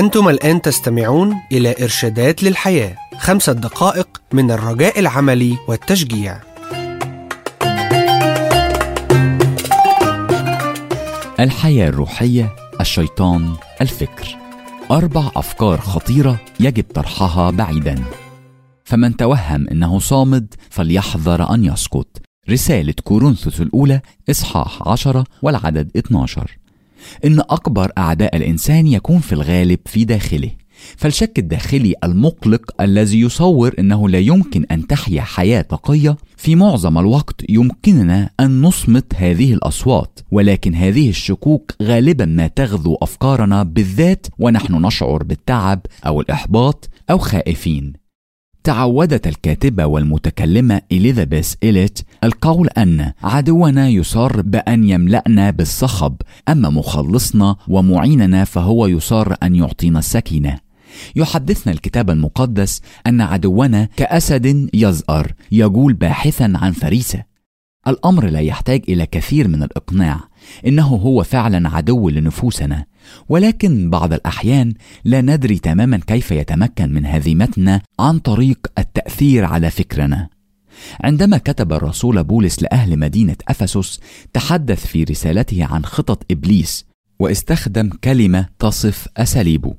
أنتم الآن تستمعون إلى إرشادات للحياة خمسة دقائق من الرجاء العملي والتشجيع. الحياة الروحية الشيطان الفكر. أربع أفكار خطيرة يجب طرحها بعيدا. فمن توهم أنه صامد فليحذر أن يسقط رسالة كورنثوس الأولى إصحاح عشرة والعدد 12 إن أكبر أعداء الإنسان يكون في الغالب في داخله. فالشك الداخلي المقلق الذي يصور إنه لا يمكن أن تحيا حياة تقيه في معظم الوقت يمكننا أن نصمت هذه الأصوات ولكن هذه الشكوك غالبا ما تغذو أفكارنا بالذات ونحن نشعر بالتعب أو الإحباط أو خائفين. تعودت الكاتبة والمتكلمة إليزابيث إليت القول أن عدونا يصر بأن يملأنا بالصخب أما مخلصنا ومعيننا فهو يصر أن يعطينا السكينة. يحدثنا الكتاب المقدس أن عدونا كأسد يزأر يجول باحثا عن فريسة. الأمر لا يحتاج إلى كثير من الإقناع إنه هو فعلا عدو لنفوسنا. ولكن بعض الأحيان لا ندري تماما كيف يتمكن من هزيمتنا عن طريق التأثير على فكرنا. عندما كتب الرسول بولس لأهل مدينة أفسس تحدث في رسالته عن خطط إبليس واستخدم كلمة تصف أساليبه.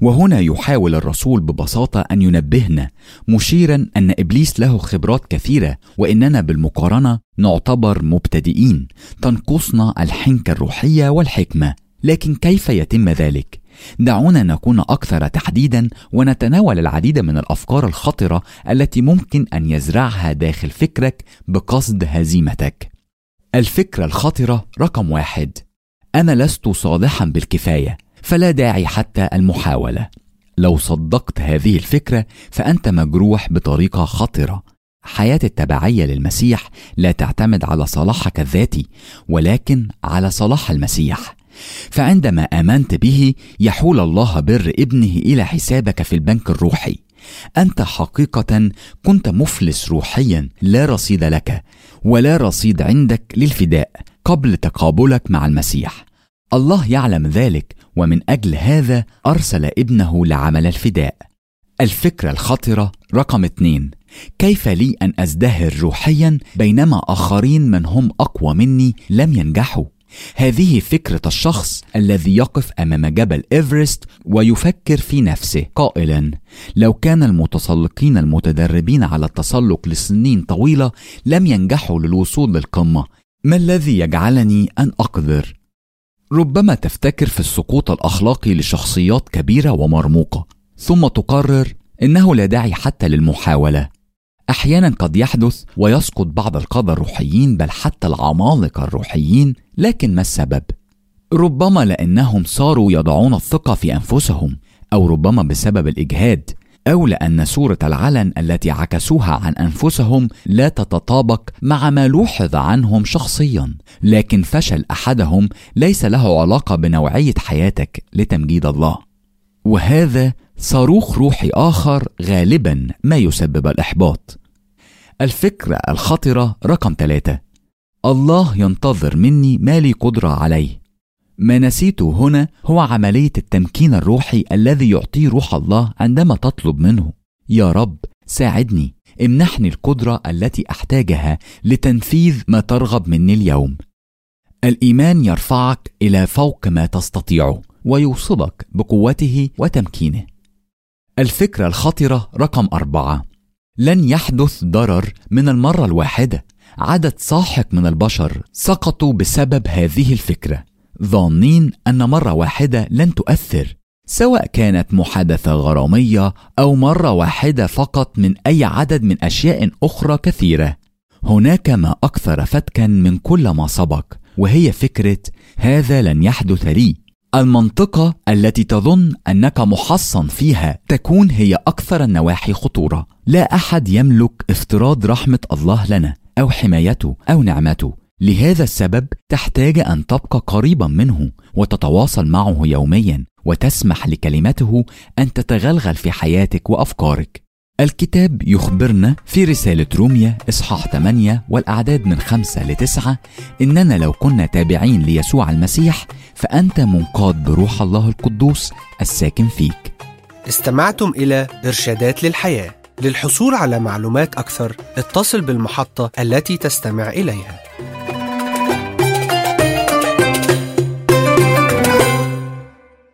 وهنا يحاول الرسول ببساطة أن ينبهنا مشيرا أن إبليس له خبرات كثيرة وإننا بالمقارنة نعتبر مبتدئين تنقصنا الحنكة الروحية والحكمة. لكن كيف يتم ذلك؟ دعونا نكون أكثر تحديدا ونتناول العديد من الأفكار الخطرة التي ممكن أن يزرعها داخل فكرك بقصد هزيمتك. الفكرة الخطرة رقم واحد: أنا لست صالحا بالكفاية، فلا داعي حتى المحاولة. لو صدقت هذه الفكرة فأنت مجروح بطريقة خطرة. حياة التبعية للمسيح لا تعتمد على صلاحك الذاتي، ولكن على صلاح المسيح. فعندما آمنت به يحول الله بر ابنه إلى حسابك في البنك الروحي. أنت حقيقة كنت مفلس روحيا لا رصيد لك ولا رصيد عندك للفداء قبل تقابلك مع المسيح. الله يعلم ذلك ومن أجل هذا أرسل ابنه لعمل الفداء. الفكرة الخطره رقم اثنين كيف لي أن أزدهر روحيا بينما آخرين من هم أقوى مني لم ينجحوا؟ هذه فكرة الشخص الذي يقف أمام جبل إيفرست ويفكر في نفسه قائلا لو كان المتسلقين المتدربين على التسلق لسنين طويلة لم ينجحوا للوصول للقمة ما الذي يجعلني أن أقدر؟ ربما تفتكر في السقوط الأخلاقي لشخصيات كبيرة ومرموقة ثم تقرر إنه لا داعي حتى للمحاولة أحيانا قد يحدث ويسقط بعض القاده الروحيين بل حتى العمالقة الروحيين لكن ما السبب؟ ربما لأنهم صاروا يضعون الثقة في أنفسهم أو ربما بسبب الإجهاد أو لأن صورة العلن التي عكسوها عن أنفسهم لا تتطابق مع ما لوحظ عنهم شخصيا. لكن فشل أحدهم ليس له علاقة بنوعية حياتك لتمجيد الله. وهذا صاروخ روحي آخر غالبا ما يسبب الإحباط. الفكرة الخطرة رقم ثلاثة الله ينتظر مني ما لي قدرة عليه. ما نسيته هنا هو عملية التمكين الروحي الذي يعطيه روح الله عندما تطلب منه. يا رب ساعدني امنحني القدرة التي أحتاجها لتنفيذ ما ترغب مني اليوم. الإيمان يرفعك إلى فوق ما تستطيعه ويوصلك بقوته وتمكينه. الفكرة الخطرة رقم أربعة. لن يحدث ضرر من المرة الواحدة. عدد ساحق من البشر سقطوا بسبب هذه الفكرة. ظانين أن مرة واحدة لن تؤثر. سواء كانت محادثة غرامية أو مرة واحدة فقط من أي عدد من أشياء أخرى كثيرة. هناك ما أكثر فتكا من كل ما سبق وهي فكرة هذا لن يحدث لي. المنطقة التي تظن أنك محصن فيها تكون هي أكثر النواحي خطورة. لا أحد يملك افتراض رحمة الله لنا أو حمايته أو نعمته. لهذا السبب تحتاج أن تبقى قريبا منه وتتواصل معه يوميا وتسمح لكلمته أن تتغلغل في حياتك وأفكارك. الكتاب يخبرنا في رسالة روميا إصحاح 8 والأعداد من 5 ل 9 إننا لو كنا تابعين ليسوع المسيح فأنت منقاد بروح الله القدوس الساكن فيك. استمعتم إلى إرشادات للحياة. للحصول على معلومات أكثر اتصل بالمحطة التي تستمع إليها.